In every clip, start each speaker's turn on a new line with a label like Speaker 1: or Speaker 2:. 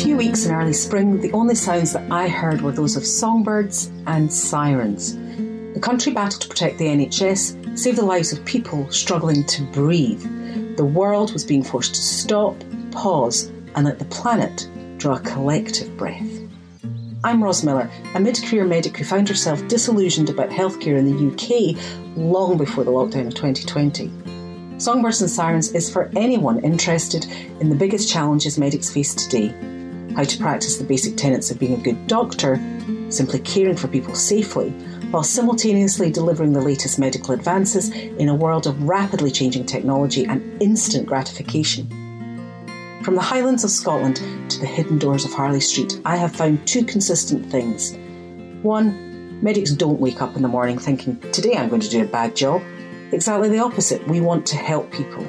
Speaker 1: few weeks in early spring, the only sounds that I heard were those of songbirds and sirens. The country battled to protect the NHS, save the lives of people struggling to breathe. The world was being forced to stop, pause, and let the planet draw a collective breath. I'm Ros Miller, a mid career medic who found herself disillusioned about healthcare in the UK long before the lockdown of 2020. Songbirds and Sirens is for anyone interested in the biggest challenges medics face today how to practice the basic tenets of being a good doctor, simply caring for people safely, while simultaneously delivering the latest medical advances in a world of rapidly changing technology and instant gratification. From the Highlands of Scotland to the hidden doors of Harley Street, I have found two consistent things. One, medics don't wake up in the morning thinking, today I'm going to do a bad job. Exactly the opposite. We want to help people,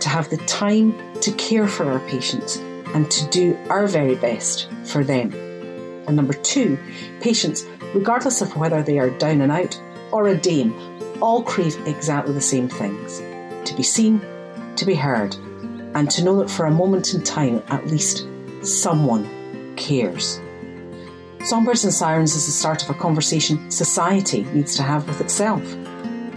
Speaker 1: to have the time to care for our patients, and to do our very best for them. And number two, patients, regardless of whether they are down and out or a dame, all crave exactly the same things to be seen, to be heard, and to know that for a moment in time, at least someone cares. Songbirds and Sirens is the start of a conversation society needs to have with itself.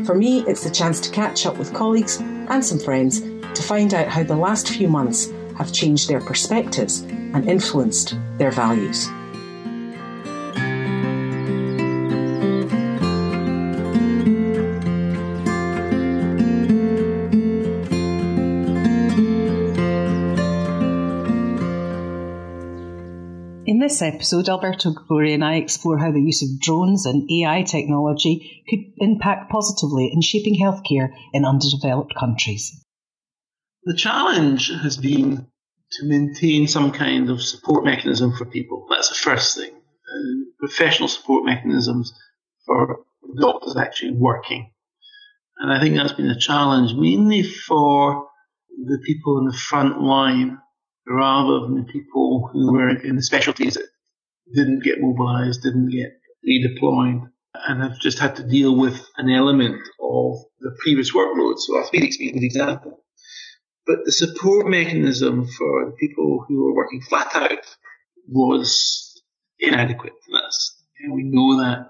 Speaker 1: For me, it's the chance to catch up with colleagues and some friends to find out how the last few months have changed their perspectives and influenced their values. In this episode, Alberto Gregori and I explore how the use of drones and AI technology could impact positively in shaping healthcare in underdeveloped countries.
Speaker 2: The challenge has been to maintain some kind of support mechanism for people. That's the first thing. Uh, professional support mechanisms for doctors actually working. And I think that's been a challenge mainly for the people in the front line rather than the people who were in the specialties that didn't get mobilized, didn't get redeployed, and have just had to deal with an element of the previous workload. So orthopedics being a good example. But the support mechanism for the people who were working flat out was inadequate. That's, and we know that,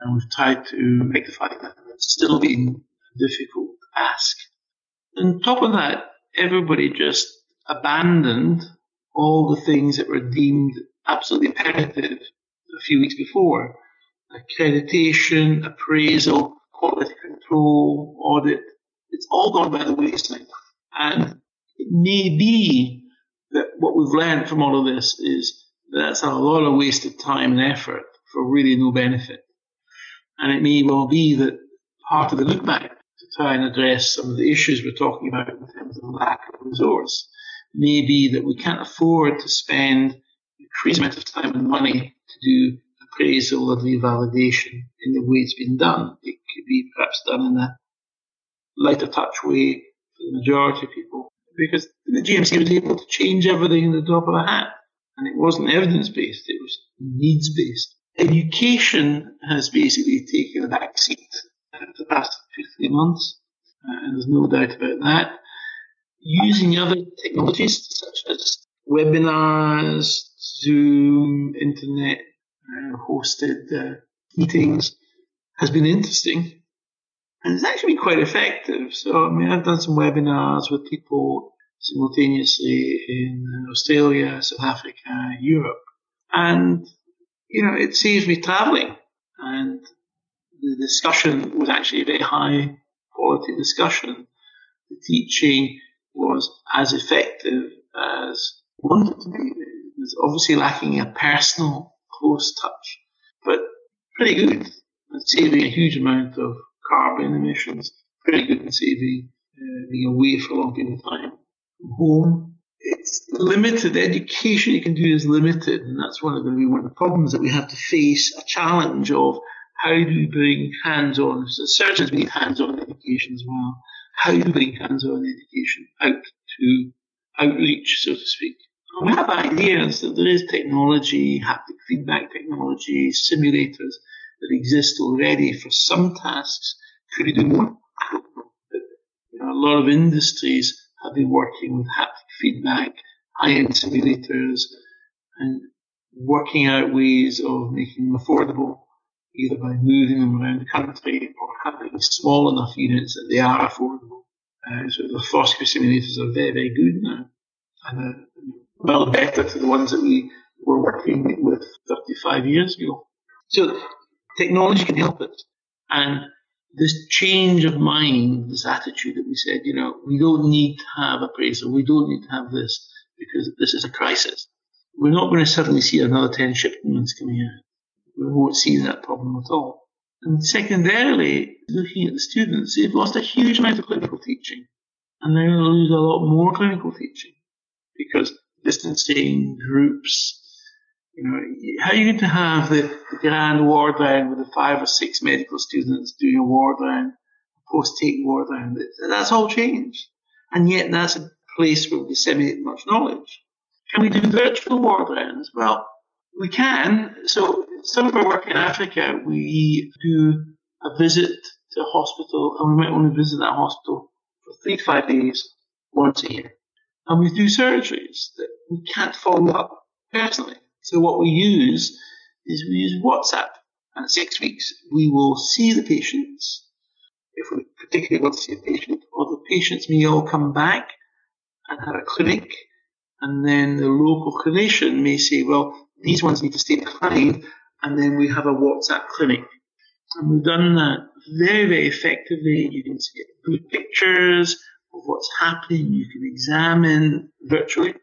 Speaker 2: and we've tried to rectify that. It's still been a difficult task. On top of that, everybody just abandoned all the things that were deemed absolutely imperative a few weeks before accreditation, appraisal, quality control, audit. It's all gone by the wayside. And it may be that what we've learned from all of this is that's a lot of wasted time and effort for really no benefit. And it may well be that part of the look back to try and address some of the issues we're talking about in terms of lack of resource may be that we can't afford to spend a crazy amount of time and money to do appraisal or revalidation in the way it's been done. It could be perhaps done in a lighter touch way for the majority of people because the GMC was able to change everything in the drop of a hat. And it wasn't evidence based, it was needs based. Education has basically taken a back seat for the past two, three months, uh, and there's no doubt about that using other technologies such as webinars, Zoom, internet uh, hosted uh, meetings has been interesting. And it's actually been quite effective. So, I mean, I've done some webinars with people simultaneously in Australia, South Africa, Europe. And, you know, it saves me traveling. And the discussion was actually a very high quality discussion. The teaching was as effective as wanted to be. It was obviously lacking a personal, close touch, but pretty good at saving a huge amount of carbon emissions, pretty good saving uh, being away for a long period of time home. It's limited. Education you can do is limited, and that's one of the one of the problems that we have to face. A challenge of how do we bring hands-on? So surgeons need hands-on education as well how do we bring hands-on education out to outreach, so to speak. We have ideas that there is technology, haptic feedback technology, simulators that exist already for some tasks. Could we do more? You know, a lot of industries have been working with haptic feedback, high-end simulators, and working out ways of making them affordable, either by moving them around the country or having small enough units that they are affordable. Uh, so the fluoroscopy simulators are very, very good now, and uh, well better to the ones that we were working with 35 years ago. So technology can help us, and this change of mind, this attitude that we said, you know, we don't need to have appraisal, we don't need to have this because this is a crisis. We're not going to suddenly see another 10 shipments coming out. We won't see that problem at all. And secondarily, looking at the students, they've lost a huge amount of clinical teaching. And they're going to lose a lot more clinical teaching because distancing, groups, you know, how are you going to have the, grand ward round with the five or six medical students doing a ward round, post-take ward round? That's all changed. And yet that's a place where we disseminate much knowledge. Can we do virtual ward rounds? Well, we can. So some of our work in Africa, we do a visit to a hospital and we might only visit that hospital for three to five days once a year. And we do surgeries that we can't follow up personally. So what we use is we use WhatsApp. And at six weeks, we will see the patients, if we particularly want to see a patient, or the patients may all come back and have a clinic. And then the local clinician may say, well, these ones need to stay behind. And then we have a WhatsApp clinic. And we've done that very, very effectively. You can see good pictures of what's happening. You can examine virtually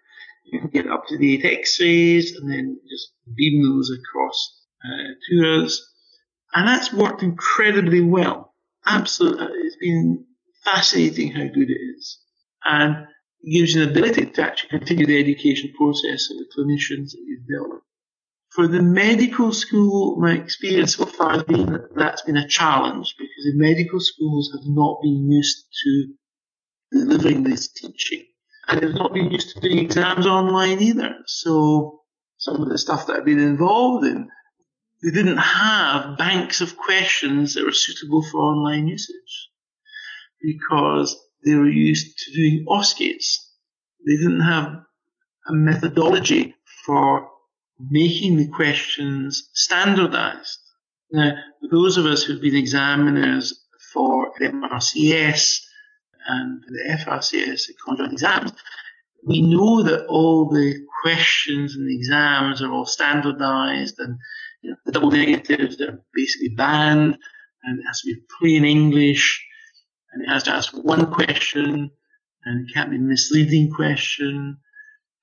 Speaker 2: you can get up to date x-rays and then just beam those across uh, to us. And that's worked incredibly well. Absolutely. It's been fascinating how good it is. And gives you an ability to actually continue the education process of the clinicians that you've dealt with. For the medical school, my experience so far has been that that's been a challenge because the medical schools have not been used to delivering this teaching and they've not been used to doing exams online either. So some of the stuff that I've been involved in, they didn't have banks of questions that were suitable for online usage because they were used to doing OSCEs. They didn't have a methodology for making the questions standardized. Now, those of us who've been examiners for MRCS and the FRCS, the conjoint exams, we know that all the questions and the exams are all standardized and you know, the double negatives are basically banned and it has to be plain English and it has to ask one question and it can't be a misleading question.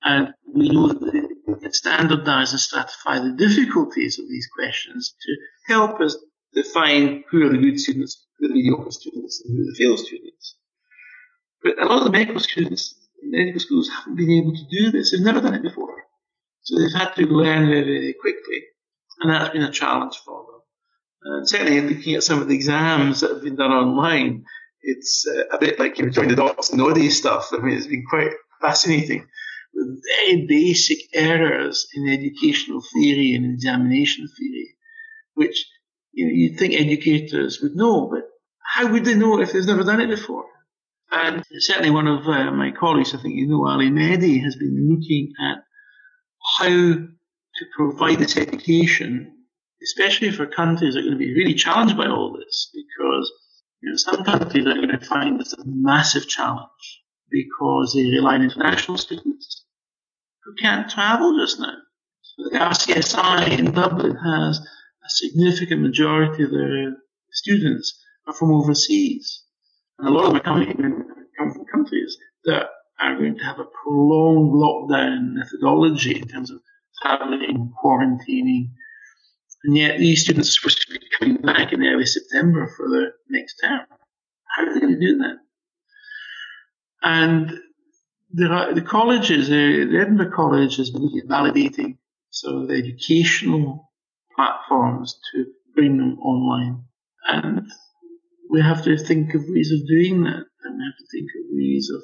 Speaker 2: And we know that can standardize and stratify the difficulties of these questions to help us define who are the good students, who are the mediocre students, and who are the fail students. But a lot of the medical students, medical schools haven't been able to do this. They've never done it before. So they've had to learn very, very quickly. And that's been a challenge for them. And certainly looking at some of the exams that have been done online, it's uh, a bit like you doing the dots and oddies stuff. I mean, it's been quite fascinating with very basic errors in educational theory and examination theory, which you know, you'd think educators would know, but how would they know if they've never done it before? And certainly one of uh, my colleagues, I think you know, Ali Mehdi, has been looking at how to provide this education, especially for countries that are going to be really challenged by all this, because you know, some countries are going to find this a massive challenge because they rely on international students who can't travel just now. So the RCSI in Dublin has a significant majority of their students are from overseas. And a lot of them are coming, countries that are going to have a prolonged lockdown methodology in terms of traveling, quarantining. And yet these students are supposed to be coming back in early September for their next term. How are they going to do that? And the, the colleges, the Edinburgh College has been validating so the educational platforms to bring them online. And we have to think of ways of doing that, and we have to think of ways of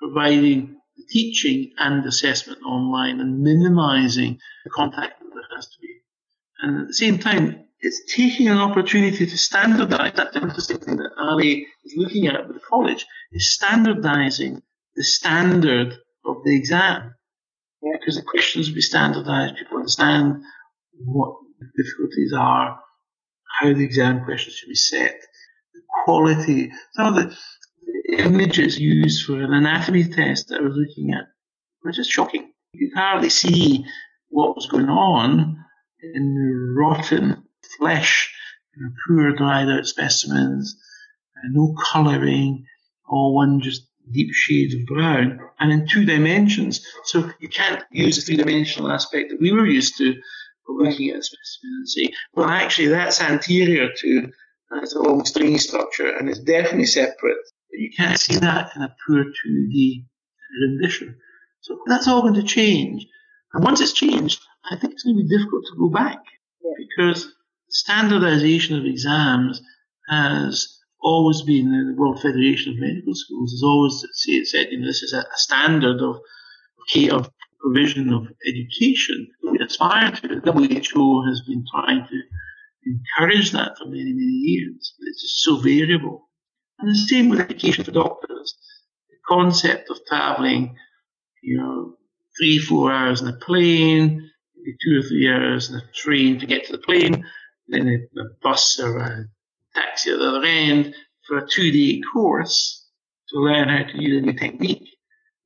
Speaker 2: providing the teaching and assessment online and minimizing the contact that there has to be. And at the same time, it's taking an opportunity to standardize. That's interesting thing that Ali is looking at with the college, is standardizing the standard of the exam. because the questions will be standardized. People understand what the difficulties are, how the exam questions should be set, the quality. Some of the images used for an anatomy test that I was looking at were just shocking. You could hardly see what was going on in the rotten flesh, you know, poor dried out specimens, uh, no colouring, all one just deep shade of brown, and in two dimensions. So you can't use the three dimensional aspect that we were used to for looking at a specimen and say, well, actually, that's anterior to it's a long stringy structure and it's definitely separate. But you can't see that in a poor 2D rendition. So that's all going to change. And once it's changed, I think it's going to be difficult to go back yeah. because standardization of exams has always been the World Federation of Medical Schools has always said, you know, this is a, standard of, of provision of education we aspire to. The WHO has been trying to encourage that for many, many years. It's just so variable. And the same with education for doctors. The concept of traveling, you know, three, four hours in a plane, maybe two or three hours in a train to get to the plane, then a, a bus or a taxi at the other end for a two day course to learn how to use a new technique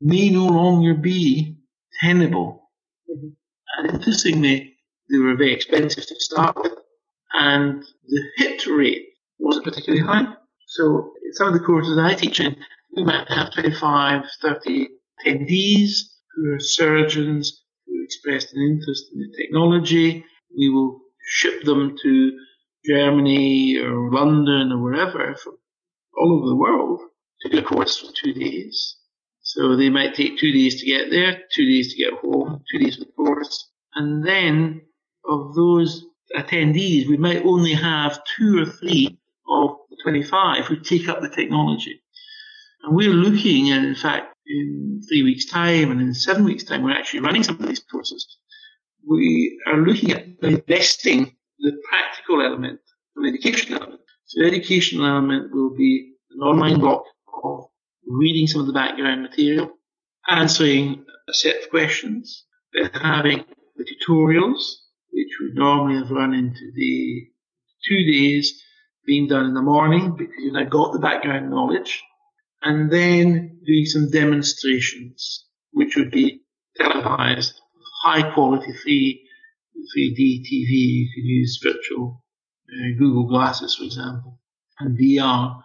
Speaker 2: may no longer be tenable. Mm-hmm. And interestingly, they were very expensive to start with, and the hit rate wasn't particularly high. So some of the courses I teach in, we might have 25, 30 attendees who are surgeons who expressed an interest in the technology. We will ship them to Germany or London or wherever from all over the world to do a course for two days. So they might take two days to get there, two days to get home, two days for the course. And then of those attendees, we might only have two or three of the 25 who take up the technology. And we're looking, and in fact, in three weeks' time and in seven weeks' time, we're actually running some of these courses. We are looking at investing the practical element from the education element. So the educational element will be an online block of reading some of the background material, answering a set of questions, then having the tutorials, which would normally have run into the two days being done in the morning because you've now got the background knowledge, and then doing some demonstrations, which would be televised, high quality 3, 3D TV. You could use virtual uh, Google Glasses, for example, and VR.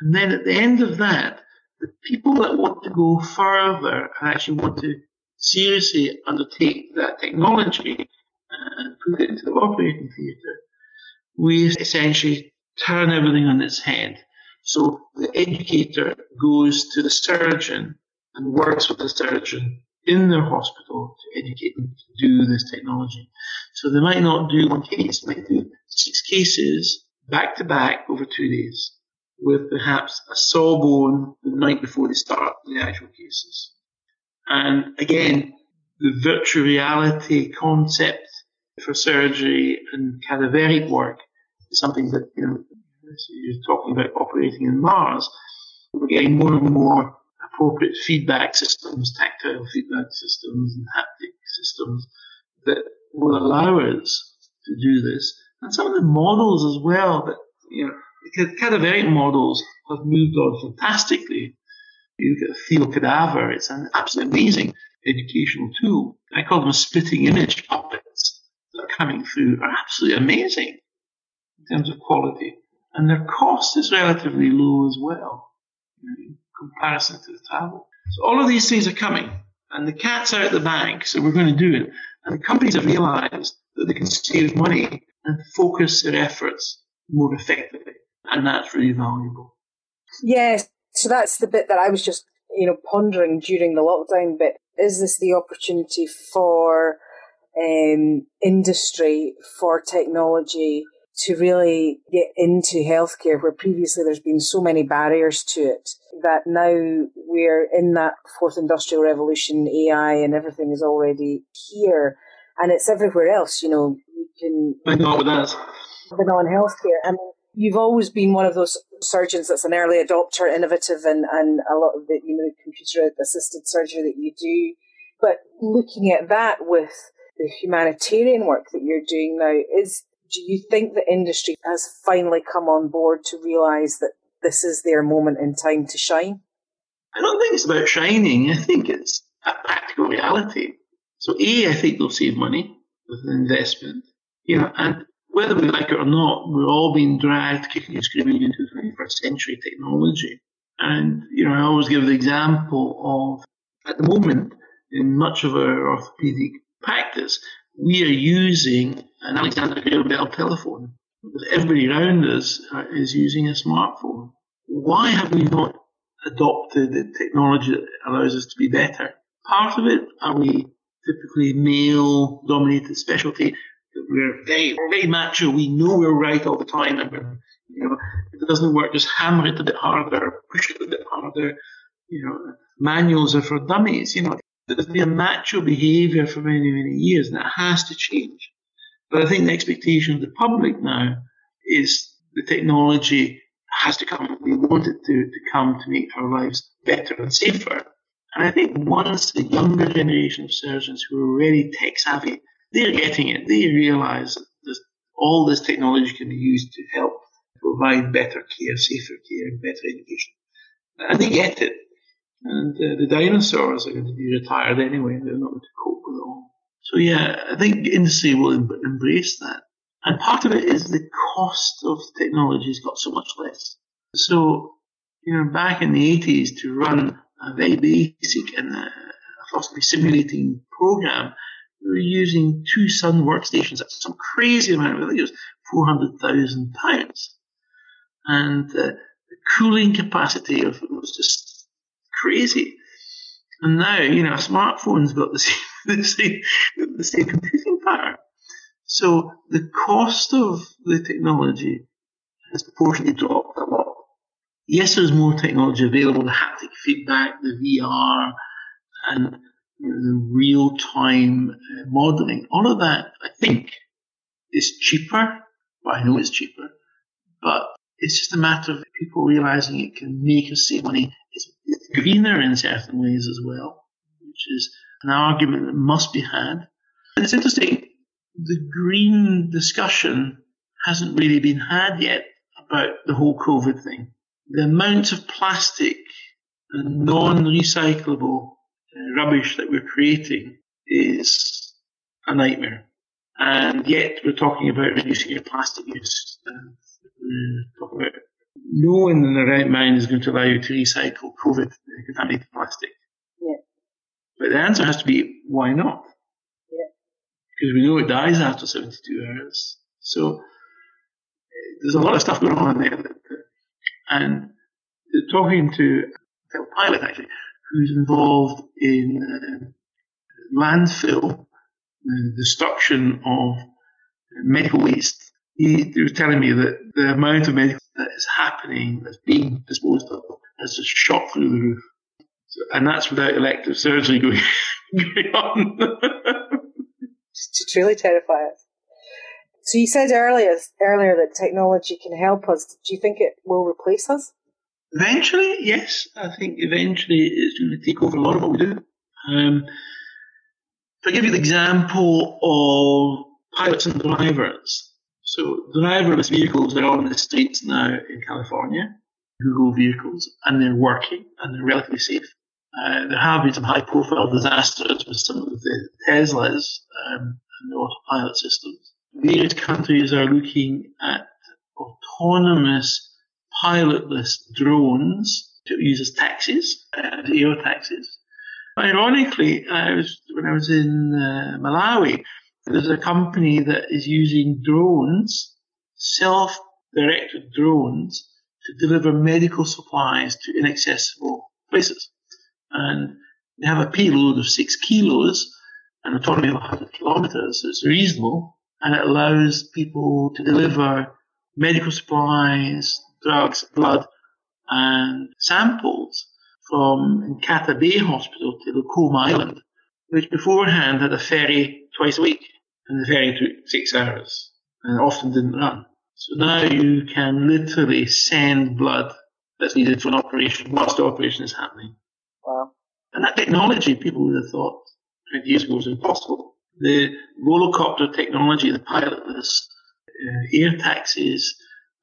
Speaker 2: And then at the end of that, the people that want to go further and actually want to seriously undertake that technology and put it into the operating theatre, we essentially turn everything on its head. So the educator goes to the surgeon and works with the surgeon in their hospital to educate them to do this technology. So they might not do one case, they might do six cases back to back over two days with perhaps a sawbone the night before they start the actual cases. And again, the virtual reality concept for surgery and cadaveric work something that, you know, you're talking about operating in Mars. We're getting more and more appropriate feedback systems, tactile feedback systems and haptic systems that will allow us to do this. And some of the models as well that, you know, the cadaveric models have moved on fantastically. You look at a Thiel cadaver, it's an absolutely amazing educational tool. I call them spitting image puppets that are coming through are absolutely amazing in terms of quality. And their cost is relatively low as well in comparison to the travel. So all of these things are coming and the cat's out of the bag, so we're going to do it. And the companies have realized that they can save money and focus their efforts more effectively. And that's really valuable.
Speaker 3: Yes. So that's the bit that I was just, you know, pondering during the lockdown bit. Is this the opportunity for um, industry, for technology to really get into healthcare where previously there's been so many barriers to it that now we're in that fourth industrial revolution, AI and everything is already here and it's everywhere else, you know, you can.
Speaker 2: I know with that.
Speaker 3: But on healthcare. I mean, you've always been one of those surgeons that's an early adopter, innovative, and, and a lot of the you know computer assisted surgery that you do. But looking at that with the humanitarian work that you're doing now, is do you think the industry has finally come on board to realise that this is their moment in time to shine?
Speaker 2: I don't think it's about shining. I think it's a practical reality. So, A, I think they'll save money with investment. You know, and whether we like it or not, we're all being dragged kicking and screaming into 21st century technology. And, you know, I always give the example of, at the moment, in much of our orthopedic practice, we are using an Alexander Graham Bell telephone. Everybody around us uh, is using a smartphone. Why have we not adopted the technology that allows us to be better? Part of it, are we typically male dominated specialty? We're very, very macho. We know we're right all the time. And you know, if it doesn't work, just hammer it a bit harder, push it a bit harder. You know, manuals are for dummies. You know, there's been a macho behaviour for many, many years, and that has to change. But I think the expectation of the public now is the technology has to come. We want it to, to come to make our lives better and safer. And I think once the younger generation of surgeons who are already tech savvy, they're getting it. They realise that all this technology can be used to help provide better care, safer care, and better education. And they get it. And uh, the dinosaurs are going to be retired anyway. They're not going to cope with it all. So yeah, I think industry will em- embrace that. And part of it is the cost of technology has got so much less. So, you know, back in the 80s to run a very basic and uh, fluoroscopy simulating program, we were using two Sun workstations at some crazy amount. Of I think it was 400,000 pounds. And uh, the cooling capacity of it was just crazy. And now, you know, a smartphone's got the same, the same, the same computing power. So the cost of the technology has proportionally dropped a lot. Yes, there's more technology available, the haptic feedback, the VR, and you know, the real-time uh, modeling. All of that, I think, is cheaper. Well, I know it's cheaper, but it's just a matter of people realizing it can make us save money. It's greener in certain ways as well, which is an argument that must be had. And it's interesting, the green discussion hasn't really been had yet about the whole COVID thing. The amount of plastic and non-recyclable uh, rubbish that we're creating is a nightmare. And yet we're talking about reducing your plastic use. And we're talking about no one in the right mind is going to allow you to recycle COVID contaminated plastic.
Speaker 3: Yeah.
Speaker 2: But the answer has to be why not?
Speaker 3: Yeah.
Speaker 2: Because we know it dies after 72 hours. So there's a lot of stuff going on there. That, and talking to Phil Pilot, actually, who's involved in uh, landfill, uh, destruction of medical waste. He, he was telling me that the amount of medical that is happening, that's being disposed of, has just shot through the roof. So, and that's without elective surgery going, going on.
Speaker 3: it's truly terrifying. So you said earlier earlier that technology can help us. Do you think it will replace us?
Speaker 2: Eventually, yes. I think eventually it's going to take over a lot of what we do. Um, if I give you the example of pilots and drivers. So driverless vehicles are on the streets now in California, Google vehicles, and they're working and they're relatively safe. Uh, there have been some high profile disasters with some of the Teslas um, and the autopilot systems. Various countries are looking at autonomous pilotless drones to use as taxis, uh, air taxis. Ironically, I was, when I was in uh, Malawi, there's a company that is using drones, self-directed drones, to deliver medical supplies to inaccessible places. And they have a payload of six kilos and autonomy of 100 kilometers. So it's reasonable and it allows people to deliver medical supplies, drugs, blood, and samples from Nkhata Bay Hospital to Likoma Island, which beforehand had a ferry twice a week, and the ferry took six hours and often didn't run. So now you can literally send blood that's needed for an operation whilst the operation is happening.
Speaker 3: Wow.
Speaker 2: And that technology, people would have thought 20 years ago was impossible. The volocopter technology, the pilotless uh, air taxis,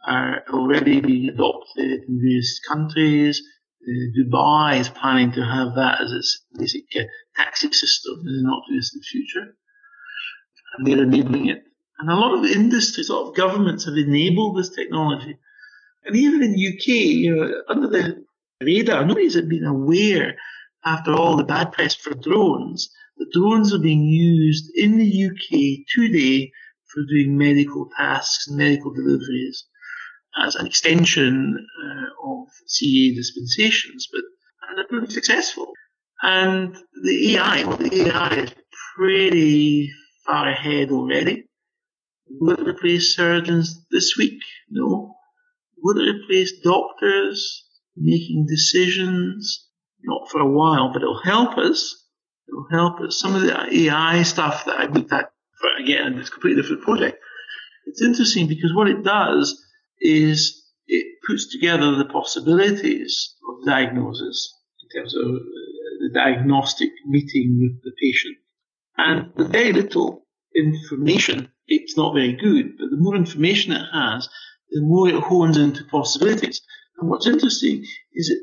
Speaker 2: are already being adopted in various countries. Uh, Dubai is planning to have that as its basic uh, taxi system in the not too distant future. And they're enabling it. And a lot of industries, a lot of governments have enabled this technology. And even in the UK, you know, under the radar, nobody's been aware after all the bad press for drones that drones are being used in the UK today for doing medical tasks and medical deliveries as an extension uh, of CAA dispensations, but and they're proving successful. And the AI, well, the AI is pretty far ahead already. Will it replace surgeons this week? No. Will it replace doctors making decisions? Not for a while, but it'll help us. It'll help us. Some of the AI stuff that I looked at, for, again, it's a completely different project. It's interesting because what it does is it puts together the possibilities of diagnosis in terms of uh, the diagnostic meeting with the patient. And the very little information, it's not very good, but the more information it has, the more it hones into possibilities. And what's interesting is it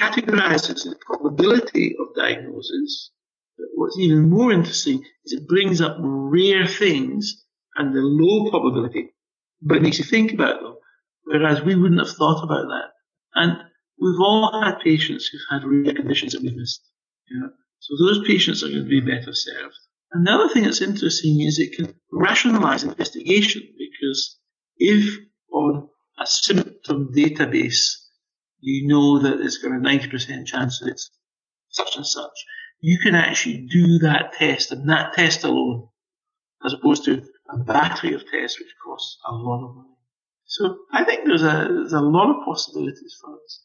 Speaker 2: categorizes the probability of diagnosis. But what's even more interesting is it brings up rare things and the low probability, but it makes you think about them whereas we wouldn't have thought about that. And we've all had patients who've had rare conditions that we've missed. Yeah. So those patients are going to be better served. And the other thing that's interesting is it can rationalize investigation because if on a symptom database you know that it's got a 90% chance that it's such and such, you can actually do that test and that test alone, as opposed to a battery of tests which costs a lot of money. So I think there's a, there's a lot of possibilities for us.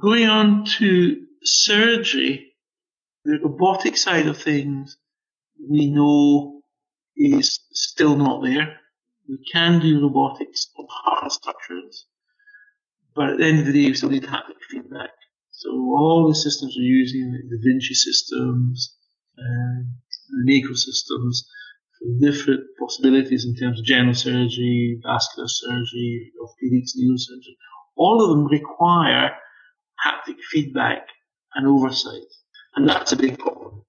Speaker 2: Going on to surgery, the robotic side of things, we know is still not there. We can do robotics on hard structures, but at the end of the day, we still need haptic feedback. So all the systems we're using, da Vinci systems, um, the Mako systems, different possibilities in terms of general surgery, vascular surgery, orthopedics, neurosurgery. All of them require haptic feedback and oversight. And that's a big problem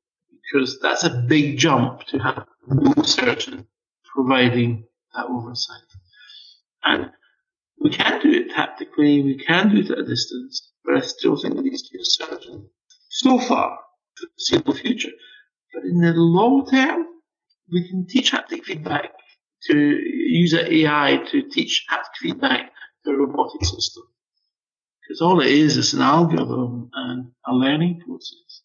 Speaker 2: because that's a big jump to have no surgeon providing that oversight. And we can do it tactically, we can do it at a distance, but I still think it needs to be a surgeon. So far, for the foreseeable future. But in the long term, we can teach haptic feedback to use AI to teach haptic feedback to a robotic system. Because all it is is an algorithm and a learning process.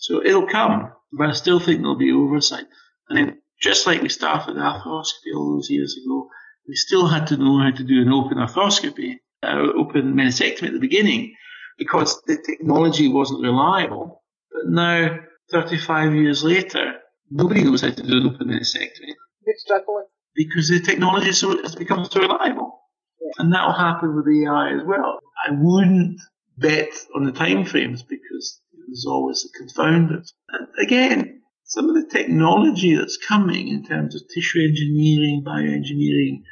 Speaker 2: So it'll come, but I still think there'll be oversight. And then just like we started arthroscopy all those years ago, we still had to know how to do an open arthroscopy, uh, open meniscectomy at the beginning, because the technology wasn't reliable. But now, 35 years later, Nobody knows how to do an open meniscectomy.
Speaker 3: They're struggling.
Speaker 2: Because the technology has become so reliable. Yeah. And that will happen with AI as well. I wouldn't bet on the time frames because there's always the confounders. And again, some of the technology that's coming in terms of tissue engineering, bioengineering,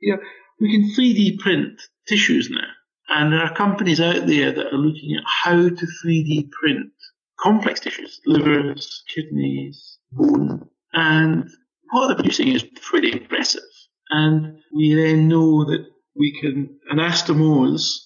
Speaker 2: you know, we can 3D print tissues now. And there are companies out there that are looking at how to 3D print complex tissues, livers, kidneys, bone, and what they're producing is pretty impressive. And we then know that we can anastomose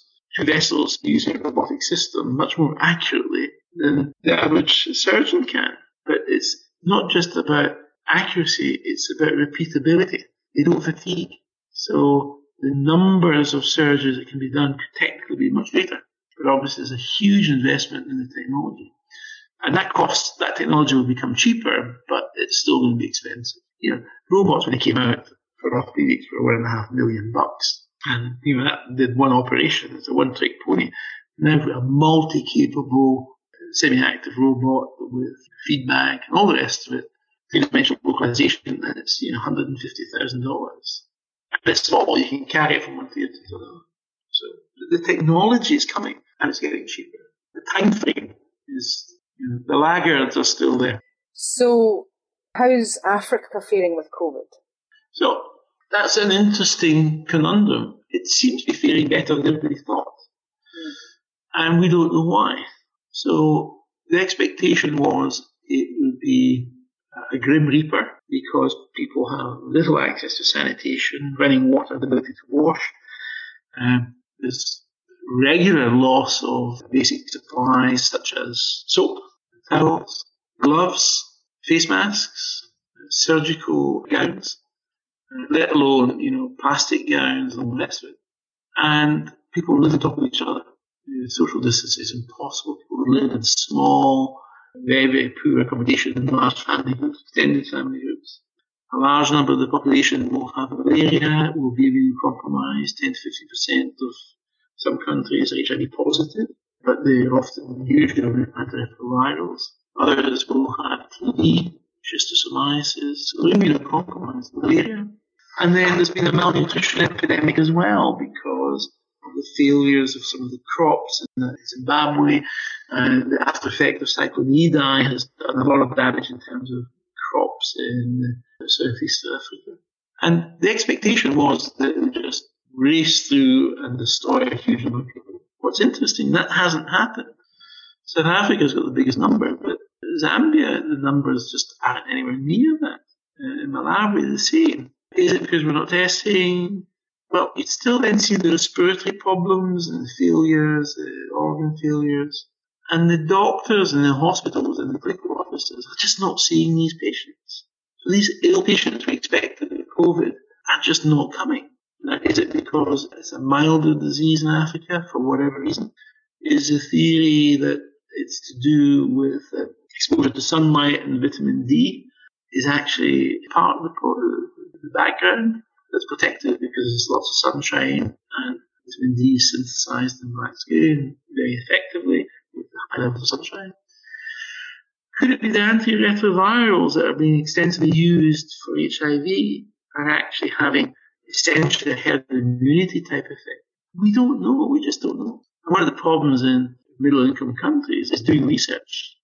Speaker 2: vessels using a robotic system much more accurately than the average surgeon can. But it's not just about accuracy, it's about repeatability. They don't fatigue. So the numbers of surgeries that can be done could technically be much greater. But obviously there's a huge investment in the technology. And that cost, that technology will become cheaper, but it's still going to be expensive. You know, robots when they came out for orthopedics were one and a half million bucks. And, you know, that did one operation. It's a one trick pony. Now we've got a multi capable semi active robot with feedback and all the rest of it. Three dimensional localization, and it's, you know, $150,000. And it's small, you can carry it from one theatre to another. So the technology is coming and it's getting cheaper. The time frame is you know, the laggards are still there.
Speaker 3: So, how's Africa faring with COVID?
Speaker 2: So, that's an interesting conundrum. It seems to be faring better than everybody thought. Mm. And we don't know why. So, the expectation was it would be a grim reaper because people have little access to sanitation, running water, the ability to wash. Um, there's regular loss of basic supplies such as soap, towels, gloves, face masks, surgical gowns, let alone, you know, plastic gowns and all that sort. And people live on top of each other. social distance is impossible. People live in small, very, very poor accommodation in large family groups, extended family groups. A large number of the population will have malaria, will be compromised. 10 to 50% of some countries are HIV positive, but they're often usually antiretrovirals. Others will have TB, schistosomiasis, immunocompromised malaria. And then there's been a malnutrition epidemic as well because of the failures of some of the crops in Zimbabwe. Uh, the after effect of Cyclone Idai has done a lot of damage in terms of crops in southeast Africa. And the expectation was that it would just race through and destroy a huge number of people. What's interesting, that hasn't happened. South Africa's got the biggest number, but Zambia, the numbers just aren't anywhere near that. Uh, in Malawi, the same. Is it because we're not testing? Well, you still then see the respiratory problems and failures, the organ failures. And the doctors in the hospitals and the clinical officers are just not seeing these patients. So these ill patients we expected with COVID are just not coming. Now, is it because it's a milder disease in Africa for whatever reason? Is the theory that it's to do with uh, exposure to sunlight and vitamin D is actually part of the, the background that's protected because there's lots of sunshine and vitamin D is synthesized in black skin very effectively with high levels of sunshine. Could it be the antiretrovirals that are being extensively used for HIV are actually having essentially a herd immunity type effect? We don't know. We just don't know. And one of the problems in middle income countries is doing research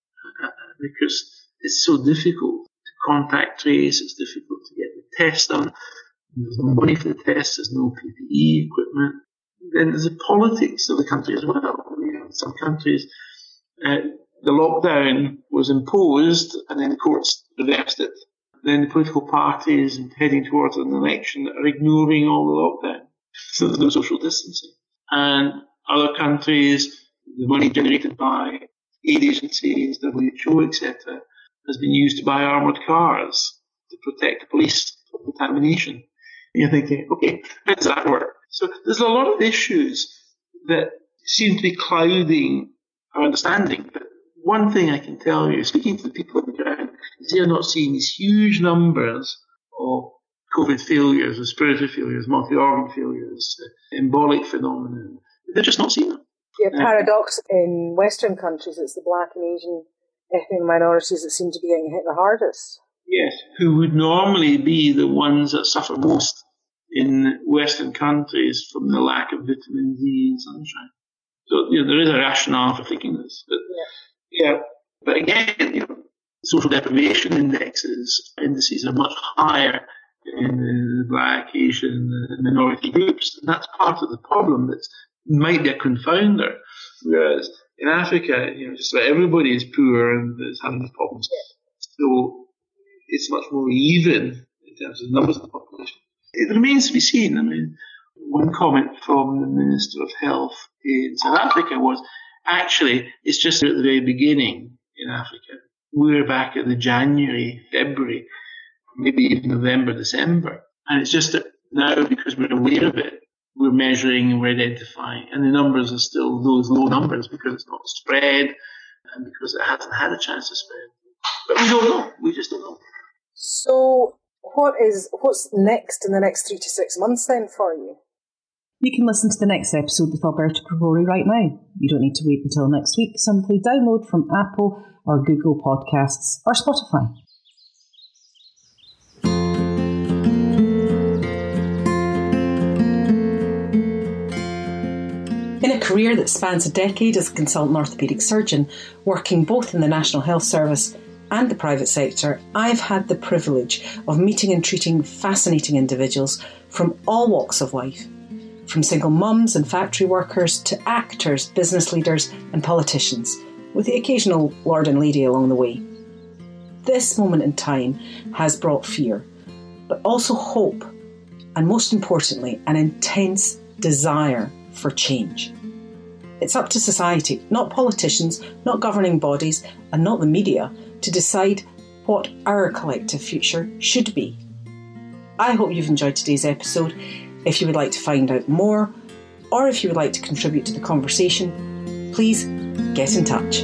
Speaker 2: because it's so difficult to contact trace, it's difficult to get the test done. There's no money for the test, there's no PPE equipment. Then there's the politics of the country as well. Know, some countries, uh, the lockdown was imposed and then the courts reversed it. Then the political parties heading towards an election are ignoring all the lockdown. So there's no social distancing. And other countries, the money generated by aid agencies, WHO, etc., has been used to buy armoured cars to protect the police from contamination. And You're thinking, okay, how does that work? So there's a lot of issues that seem to be clouding our understanding. But one thing I can tell you, speaking to the people on the ground, is they're not seeing these huge numbers of COVID failures, respiratory failures, multi-organ failures, uh, embolic phenomenon. They're just not seeing them.
Speaker 3: Yeah, paradox in Western countries, it's the black and Asian ethnic minorities that seem to be getting hit the hardest.
Speaker 2: Yes, who would normally be the ones that suffer most in Western countries from the lack of vitamin D and sunshine. So you know, there is a rationale for thinking this. But, yeah. yeah. But again, you know, social deprivation indexes indices are much higher in the black, Asian, minority groups, and that's part of the problem that might be a confounder. Whereas in Africa, you know, just about everybody is poor and is having these problems. So it's much more even in terms of numbers of the population. It remains to be seen. I mean, one comment from the Minister of Health in South Africa was actually it's just at the very beginning in Africa. We're back at the January, February, maybe even November, December. And it's just that now because we're aware of it, we're measuring and we're identifying. And the numbers are still those low numbers because it's not spread and because it hasn't had a chance to spread. But we don't know. We just don't know.
Speaker 3: So what is what's next in the next three to six months then for you?
Speaker 1: You can listen to the next episode with Alberto Gregori right now. You don't need to wait until next week. Simply download from Apple or Google Podcasts or Spotify. Career that spans a decade as a consultant orthopaedic surgeon, working both in the National Health Service and the private sector, I've had the privilege of meeting and treating fascinating individuals from all walks of life, from single mums and factory workers to actors, business leaders, and politicians, with the occasional lord and lady along the way. This moment in time has brought fear, but also hope, and most importantly, an intense desire for change. It's up to society, not politicians, not governing bodies, and not the media, to decide what our collective future should be. I hope you've enjoyed today's episode. If you would like to find out more, or if you would like to contribute to the conversation, please get in touch.